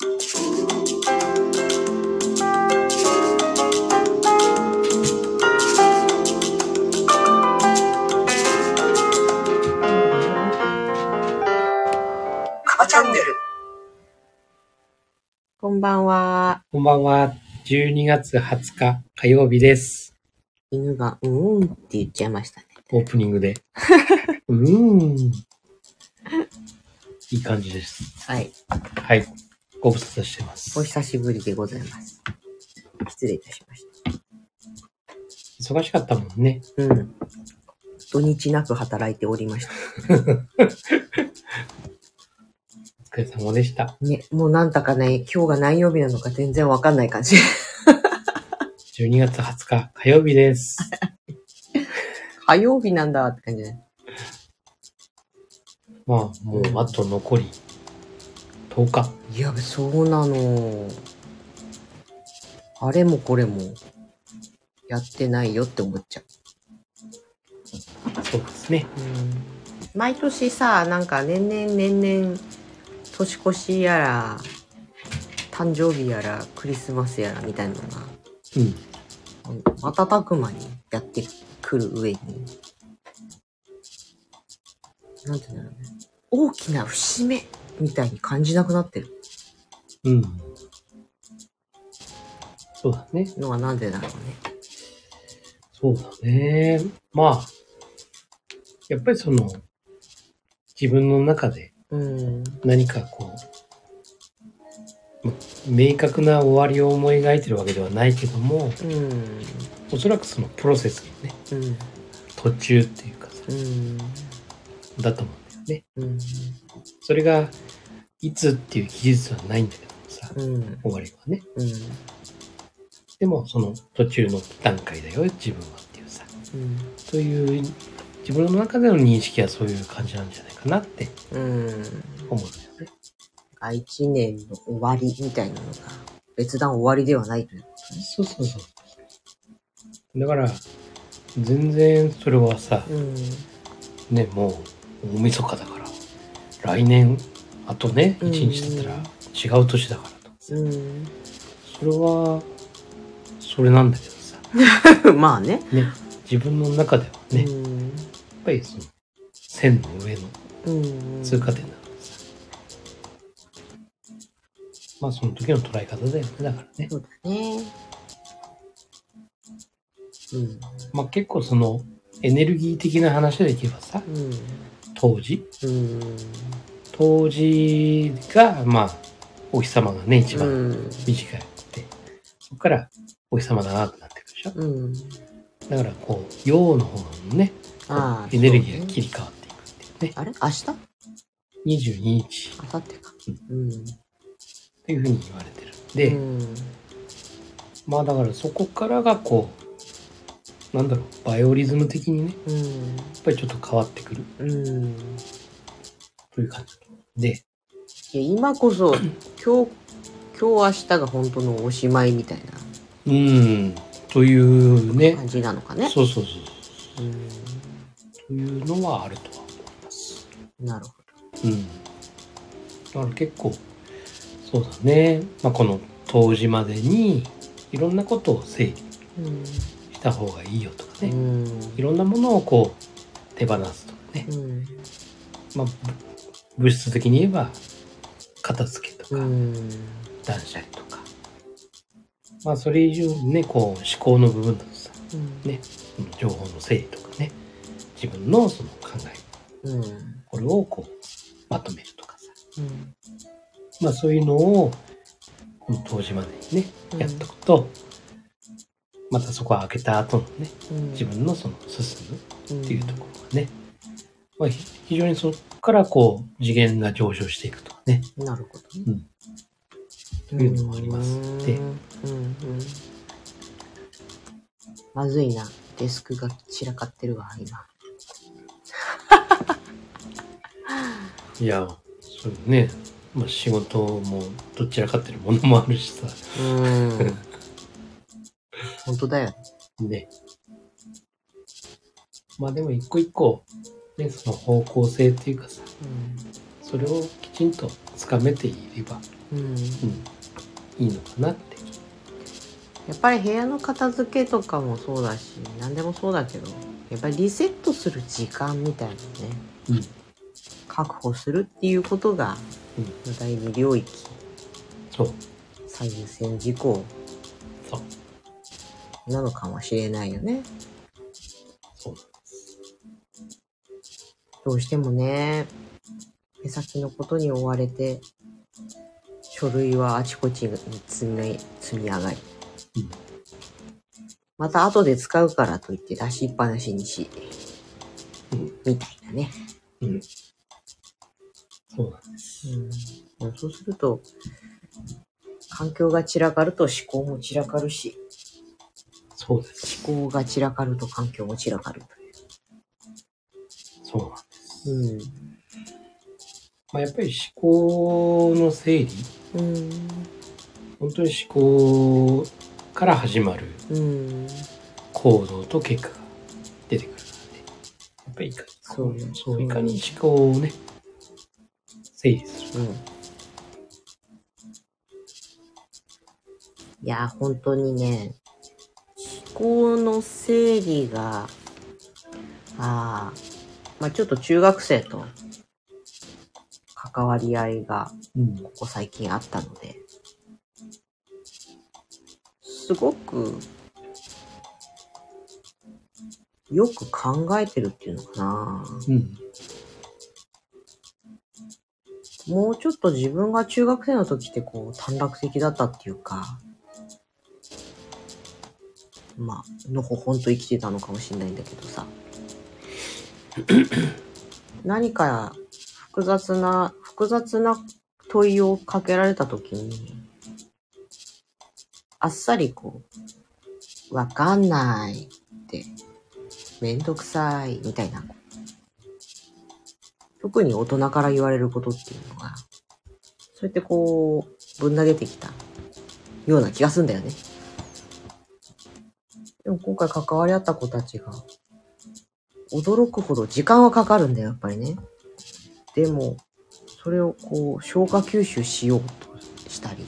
カバチャンネル。こんばんは。こんばんは。12月20日火曜日です。犬が、うーんって言っちゃいましたね。オープニングで。うーん。いい感じです。はい。はい。ご無沙汰してますお。久しぶりでございます。失礼いたしまし忙しかったもんね。た。うん。土日なく働いておりました。お疲れ様でした。ね、もうなんだかね、今日が何曜日なのか全然わかんない感じ。12月20日火曜日です。火曜日なんだって感じね。まあ、もうあと残り10日。いや、そうなの。あれもこれも、やってないよって思っちゃう。そうですね。うん毎年さなんか年々年々年越しやら誕生日やらクリスマスやらみたいなのがうん。瞬く間にやってくる上になんていうんだろうね大きな節目みたいに感じなくなってるうん。そうだね。のはなんでだろうねそうだね。まあ、やっぱりその、自分の中でうん何かこう、ま明確な終わりを思い描いてるわけではないけども、うんおそらくそのプロセスのね、うん途中っていうかさ、うんだと思うんだよね。うんそれが、いつっていう記述はないんだけどもさ、うん終わりはね。うんでも、その途中の段階だよ、自分はっていうさ、うんという、自分の中での認識はそういう感じなんじゃないかなってうん思うんだよね。あ一年の終わりみたいなのが別段終わりではないという。そうそうそう。だから、全然それはさ、うん。ね、もう大晦日だから、来年、あとね、うん一日だったら違う年だからと。うん。それは、それなんだけどさ、まあね。ね、自分の中ではね、やっうん。ぱりその、線の上のうん。通過点だからさ、まあその時の捉え方だよね、だからね。そうだね。うん。まあ結構その、エネルギー的な話でいけばさ、うん。当時、うん。当時が、まあ、お日様がね、一番うん。短いって、そこからお日様が長くなってくるでしょ？うん。だから、こう、陽の方のね、エネルギーが切り替わっていくっていうね。あれ？明日？22日明後日か。うん。っていうふうに言われてるんで、うん。まあだからそこからがこう、なんだろう、バイオリズム的にね、うん。やっぱりちょっと変わってくるうん。という感じで、いや、今こそ、今日、今日明日が本当のおしまいみたいなうん、というね、感じなのかね。そうそうそうそう。うん。というのはあるとは思います。なるほうん。だから結構、そうだね。まあ、この当時までに、いろんなことを整理。した方がいいよとかうね。ん。いろんなものをこう、手放すとかね。うん。まあ、ぶ物質的に言えば、片付けとか、うん。断捨離とか。まあ、それ以上にね、こう、思考の部分だとさ、うん。ね、情報の整理とかね、自分のその考え、うん。これをこう、まとめるとかさ。うん。まあそういうのを、この当時までにね、うんやっとくと、またそこは開けた後のね、うん。自分のその進むっていうところがね、うまあひ非常にそこからこう次元が上昇していくとかね、ん。なるほどね。うん、というのもありますのでうん。うん。まずいな。デスクが散らかってるわ、今。いや、それね、まあ仕事もどちらかってるものもあるしさ、うん。本当だよね。ね。まあでも一個一個、ね、その方向性っていうかさ、それをきちんとつかめていれば、うん、うん、いいのかなって。やっぱり部屋の片付けとかもそうだし何でもそうだけどやっぱりリセットする時間みたいなのね。うん。確保するっていうことがうん。第二領域。そう。最優先事項。そう。なのかもしれないよね。そうどうしてもね目先のことに追われて書類はあちこちに積み積み上がり、うん。また後で使うからといって出しっぱなしにし、うん。みたいなね、うん。そうなんですうん、そうすると環境が散らかると思考も散らかるしそうです。思考が散らかると環境も散らかるそうなん。まあやっぱり思考の整理。うん。うん本当に思考から始まる。うん行動と結果が出てくるからね。やっぱりいかにそうね。そういかに思考をね整理するうん。いや、本当にね、思考の整理が、ああ、まあちょっと中学生と関わり合いがうんここ最近あったので、すごく、よく考えてるっていうのかな。うんもうちょっと自分が中学生の時ってこう短絡的だったっていうか、まあ、のほほんと生きてたのかもしれないんだけどさ。何か複雑な、複雑な問いをかけられた時に、あっさりこう、わかんないって、めんどくさいみたいな特に大人から言われることっていうのが、そうやってこう、ぶん投げてきたような気がするんだよね。でも今回関わり合った子たちが、驚くほど時間はかかるんだよ、やっぱりね。でも、それをこう、消化吸収しようとしたり、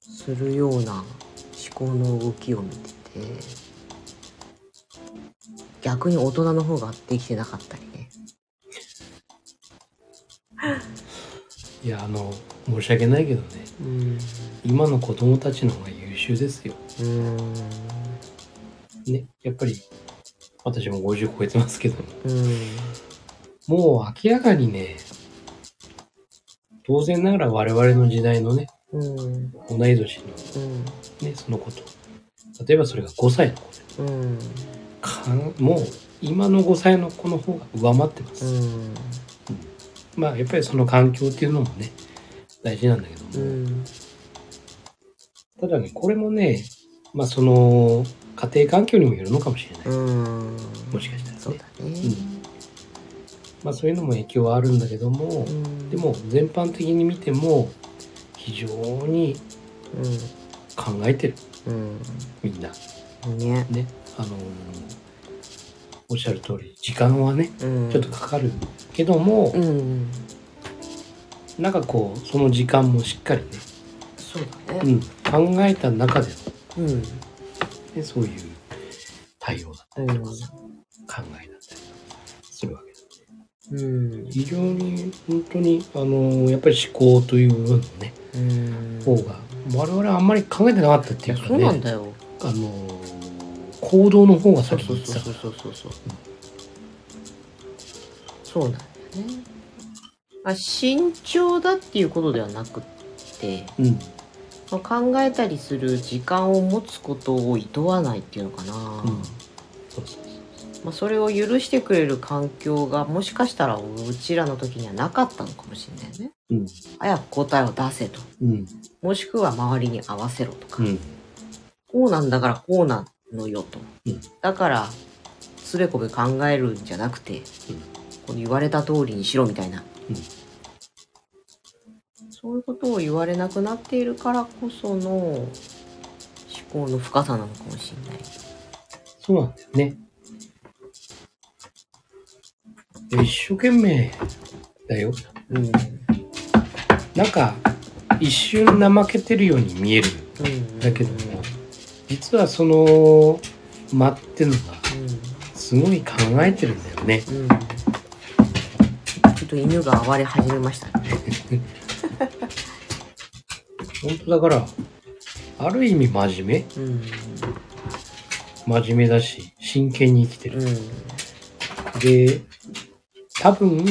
するような思考の動きを見てて、逆に大人の方ができてなかったりね。いやあの申し訳ないけどねうん。今の子供たちの方が優秀ですようん。ねやっぱり私も50超えてますけどうん。もう明らかにね当然ながら我々の時代のねうん。同い年うん。のねそのこと例えばそれが5歳の子でうん。かんもう今の5歳の子の方が上回ってます、うん。まあやっぱりその環境っていうのもね大事なんだけども、うん。ただねこれもねまあその家庭環境にもよるのかもしれない、うん。もしかしたらねそうだね。まあそういうのも影響はあるんだけども、うんで、も全般的に見ても非常に考えてるうん。みんなうん。ね。ねあのーおっしゃる通り時間はねうん。ちょっとかかるけども、うん。なんかこうその時間もしっかりね、そうだね。うん、考えた中での、うん。ね、そういう対応だったうん。りとかさ、考えだったりとかするわけだうん。非常に本当にあのーやっぱり思考という部分のねうん。方が我々はあんまり考えてなかったっていうかそうなんねだよ。あのー行動の方がそう先そうそうそうそうそう。そうなんだよね。まあ、慎重だっていうことではなくって、らうんまあ、考えたりする時間を持つことを厭わないっていうのかな。まあ、それを許してくれる環境がもしかしたらうちらの時にはなかったのかもしれないね。うん早く答えを出せと。うんもしくは周りに合わせろとか。うんこうなんだからこうなのよと。うんだから、つべこべ考えるんじゃなくて、この言われた通りにしろみたいな。うんそういうことを言われなくなっているからこその思考の深さなのかもしれない。そうなんだよね一生懸命だよ。うん。なんか、一瞬怠けてるように見える。うん。だけども、実はその間ってのが、すごい考えてるんだよね。うん。うん。ちょっと犬が暴れ始めましたね。本当だから、ある意味真面目うん。真面目だし、真剣に生きてる。うん。で、多分、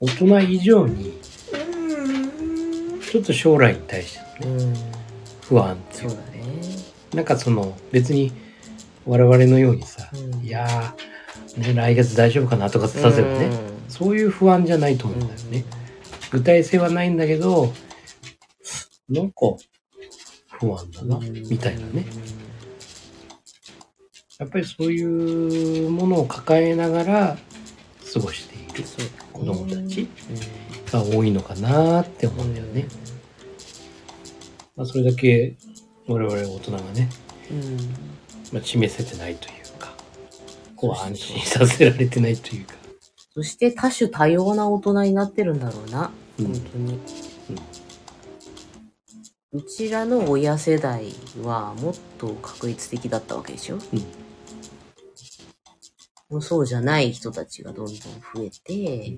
大人以上に、ちょっと将来に対してのね、うん。不安っていうそうだね。なんかその、別に、我々のようにさ、うんいやー、ね、来月大丈夫かなとかって例えばね、そういう不安じゃないと思うんだよね。具体性はないんだけど、なんか、不安だな、うん。みたいなね。やっぱりそういうものを抱えながら過ごしている子供たちうが多いのかなって思うんだよね。まあ、それだけ我々大人がね、うん。まあ、示せてないというか、こう安心させられてないというか。そして多種多様な大人になってるんだろうな。うん本当に。うちらの親世代はもっと確率的だったわけでしょ、うんもうそうじゃない人たちがどんどん増えて、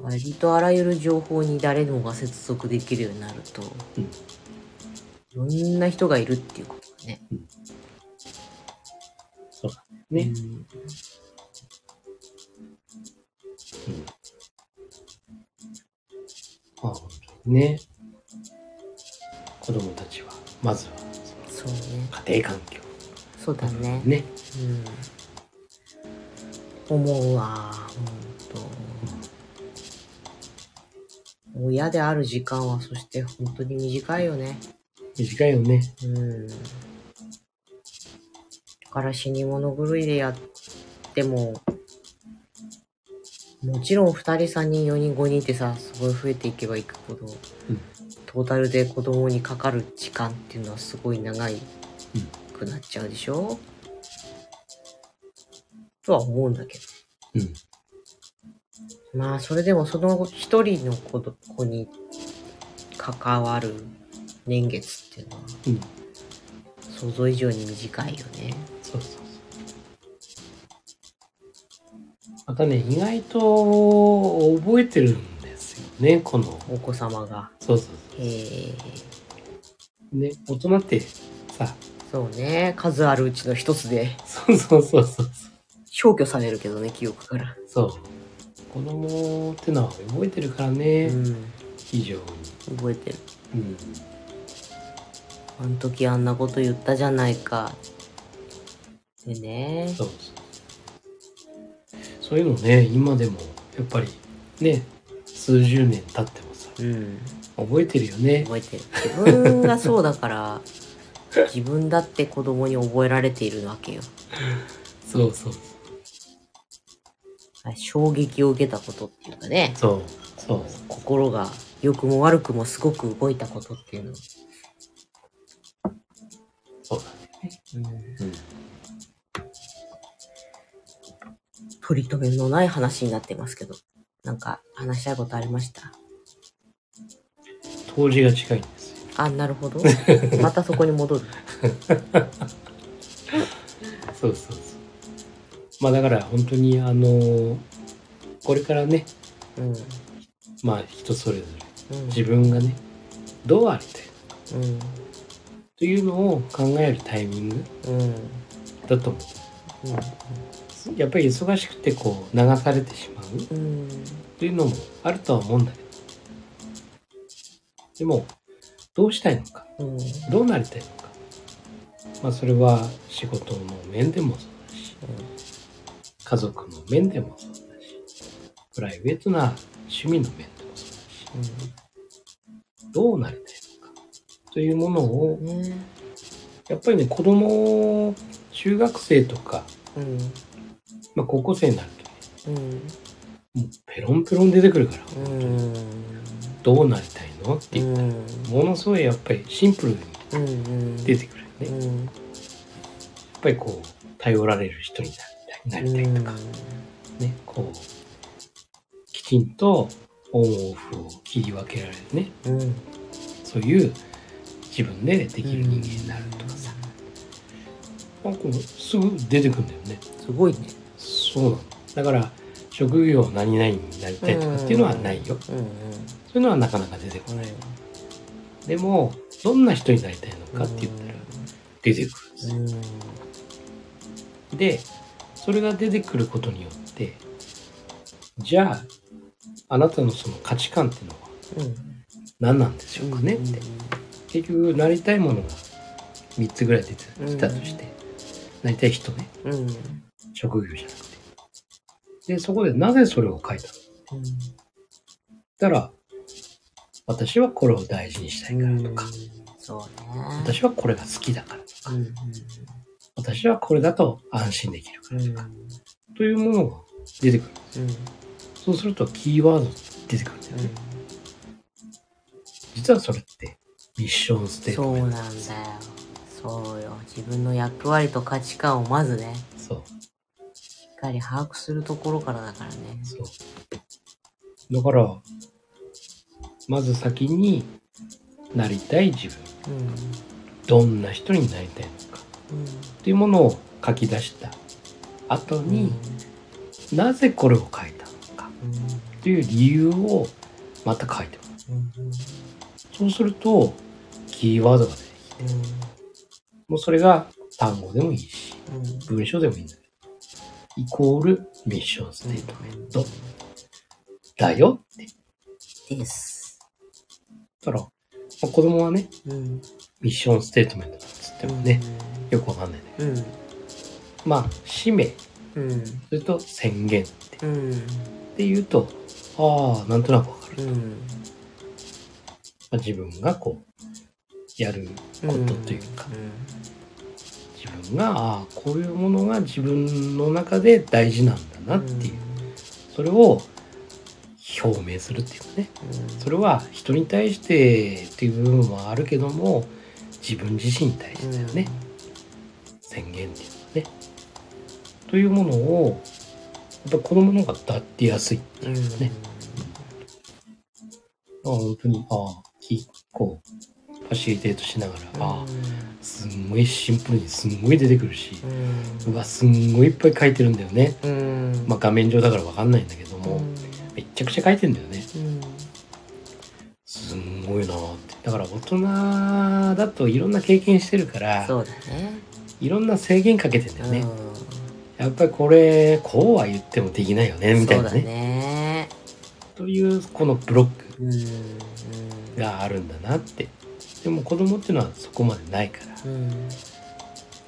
割とあらゆる情報に誰もが接続できるようになると、うんいろんな人がいるっていうことだね。そうだね。うんまあ本当にね。子供たちは、まずはそうね。家庭環境。そうだね。ね。うん。思うわ、ほんと。親である時間はそして本当に短いよね。短いよね。うん。だから死に物狂いでやっても、もちろん2人、3人、4人、5人ってさ、すごい増えていけばいくほど、うんトータルで子供にかかる時間っていうのはすごい長いくなっちゃうでしょ？う、とは思うんだけど。うん。まあ、それでもその一人の子子に関わる年月っていうのは。想像以上に短いよね。そうそうそう。またね、意外と覚えてるんね、この。お子様が。そうそうへえ。そう。ね、大人ってさ、そうね。数あるうちの一つでそうそうそうそう。消去されるけどね、記憶から。そう。子供ってのは覚えてるからね、うん。非常に。覚えてる。うん。あの時あんなこと言ったじゃないか。でね。そうそう。そういうのね、今でも、やっぱり、ね、数十年経ってもさ、うん。覚えてるよね。覚えてる。自分がそうだから、自分だって子供に覚えられているわけよ。そうそう。衝撃を受けたことっていうかね。そう。そう。心が良くも悪くもすごく動いたことっていうの。そうだね。うん、うん。取り留めのない話になってますけど。なんか話したいことありました？当時が近いんですよ。あ、なるほど。またそこに戻る。そうそうそう。まあだから本当にあのこれからね、うん。まあ人それぞれうん。自分がね、どうありたいうん。というのを考えるタイミングうん。だと思う。やっぱり忙しくてこう流されてしまううん。というのもあるとは思うんだけど。でも、どうしたいのか、うん。どうなりたいのか？まあそれは仕事の面でもそうだし、家族の面でもそうだし、プライベートな趣味の面でもそうだし、どうなりたいのか？というものを。やっぱりね、子供、中学生とか、うん。まあ高校生になるとね、うん。もうペロンペロン出てくるから、うん。どうなりたいのってう言っん。たら、ものすごいやっぱりシンプルにうん。出てくるよね。やっうん。ぱりこう、頼られる人になりたいなりたいとか、ね、こう、きちんとオンオフを切り分けられるね、うん。そういう自分でできる人間になるとかさ、なんかすぐ出てくるんだよね。すごいね。そうなの。だから、職業何々になりたいとかっていうのはないよ。うんうん。そういうのはなかなか出てこない。でも、どんな人になりたいのかって言ったら出てくるんですよ。うん。で、それが出てくることによって、じゃあ、あなたのその価値観っていうのはうん。何なんでしょうかねって。結局、なりたいものが3つぐらい出てきたとして、なりたい人ね、うん。うん。職業じゃなくて。で、そこでなぜそれを書いたの？うん。たら、私はこれを大事にしたいからとか、そうね。私はこれが好きだからとか、うんうん私はこれだと安心できるかうん。らとか、というものが出てくる。うん。そうするとキーワード出てくるんだよね。実はそれってミッションステーそうなんだよ。そうよ。自分の役割と価値観をまずね、かり把握するところからだからね。そう。だから、まず先になりたい自分。うん。どんな人になりたいのか。うん。っていうものを書き出した後に、なぜこれを書いたのか。うん。という理由をまた書いてもらう。うん。そうすると、キーワードが出てきて、もうそれが単語でもいいし、うん。文章でもいいんだイコールミッションステートメントだよってです。たら、まあ子供はね、うん。ミッションステートメントなんつってもね、よくわかんないね。うん。まあ、使命、うん。それと宣言ってうん。っていうと、ああ、なんとなくわかる。うん。まあ、自分がこう、やることというか、自分が、ああ、こういうものが自分の中で大事なんだなっていう、それを表明するっていうかね。それは人に対してっていう部分もあるけども、自分自身に対してだよね。宣言っていうのはね。というものを、やっぱ子供の方が立ってやすいってうん。いうかね。あ本当に、ああ、きこう、ファシリテートしながら、ああ、すんごいシンプルにすんごい出てくるし、うわ、すんごいいっぱい書いてるんだよね。うん。まあ画面上だからわかんないんだけども、めっちゃくちゃ書いてんだよね。うん。すんごいなーって。だから大人だといろんな経験してるから、そうだね。いろんな制限かけてんだよね。うんやっぱりこれ、こうは言ってもできないよね、みたいなね。ね。という、このブロックうん。があるんだなって。でも子供っていうのはそこまでないから、うん。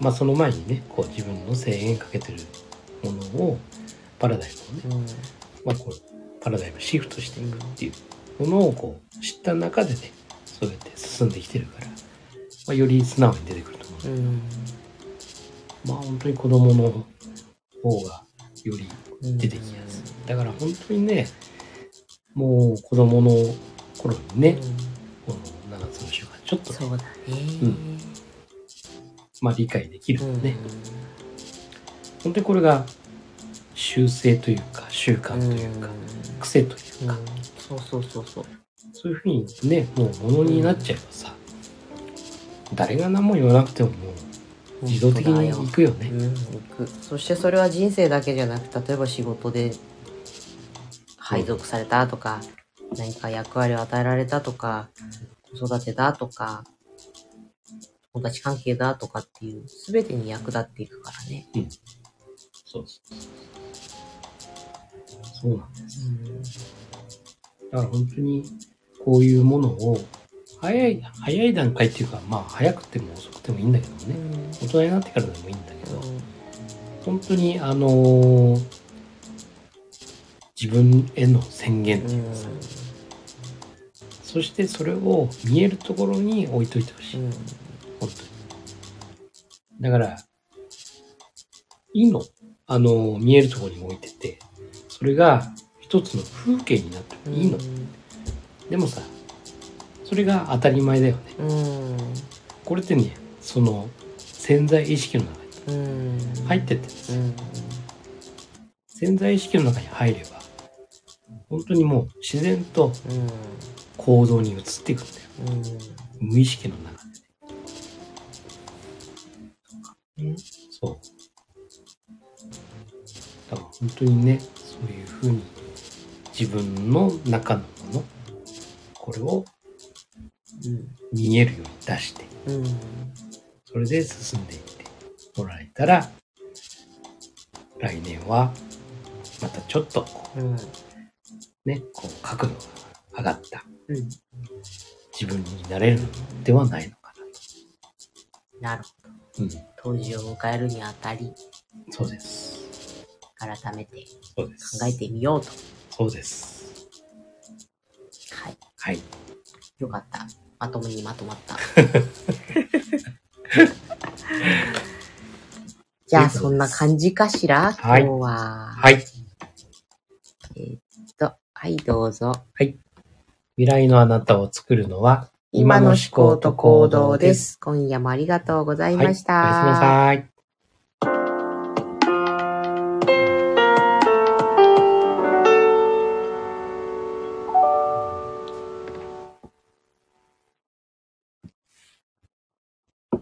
まあその前にね、こう自分の制限かけてるものを、パラダイムをね、うん。まあこう、パラダイムシフトしていくっていうものをこう、知った中でね、そうやって進んできてるから、まあより素直に出てくると思う。うん。まあ本当に子供の方がよりうん出てきやすい。だから本当にね、もう子供の頃にね、この7つの習慣ちょっとね、そうだね。うん。まあ理解できるうん。本当にこれが習性というか習慣というか、癖というか、そうそうそうそう。そういうふうにね、もうものになっちゃえばさ、誰が何も言わなくてももう自動的に行くよね。うん、行く。そしてそれは人生だけじゃなく、例えば仕事で配属されたとか、何か役割を与えられたとか、子育てだとか、友達関係だとかっていう、すべてに役立っていくからね。そうそうそうなんです。だから本当にこういうものを早い、早い段階っていうか、まあ早くても遅くてもいいんだけどもね、大人になってからでもいいんだけど、本当にあのー自分への宣言っていうかさ、そしてそれを見えるところに置いといてほしい。本当に。だから、いいの。あの、見えるところに置いてて、それが一つの風景になってもいいの。でもさ、それが当たり前だよね。うん。これってね、その潜在意識の中にうん。入ってってんですよ。うん。潜在意識の中に入れば、本当にもう自然とうん。行動に移ってい。くんだよ。うん。無意識の中でね。そう。だから本当にね、そうい。うふうに自分の中のもの、これを見えるように出して、それで進んでい。ってもらえたら、来年はまたちょっとこうん。うね、こう角度が上がったうん。自分になれるのではないのかなるほな。うん、ど。当時を迎えるにあたり、そうです。改めて。考えてみようと。そうです。はい。はい。よかった。まともにまとまった。じゃあ、そんな感じかしら？今はい日は。はい。えーっと、はい、どうぞ。未来のあなたを作るのは、今の思考と行動です。今夜もありがとうございました。はい、おやすみなさい。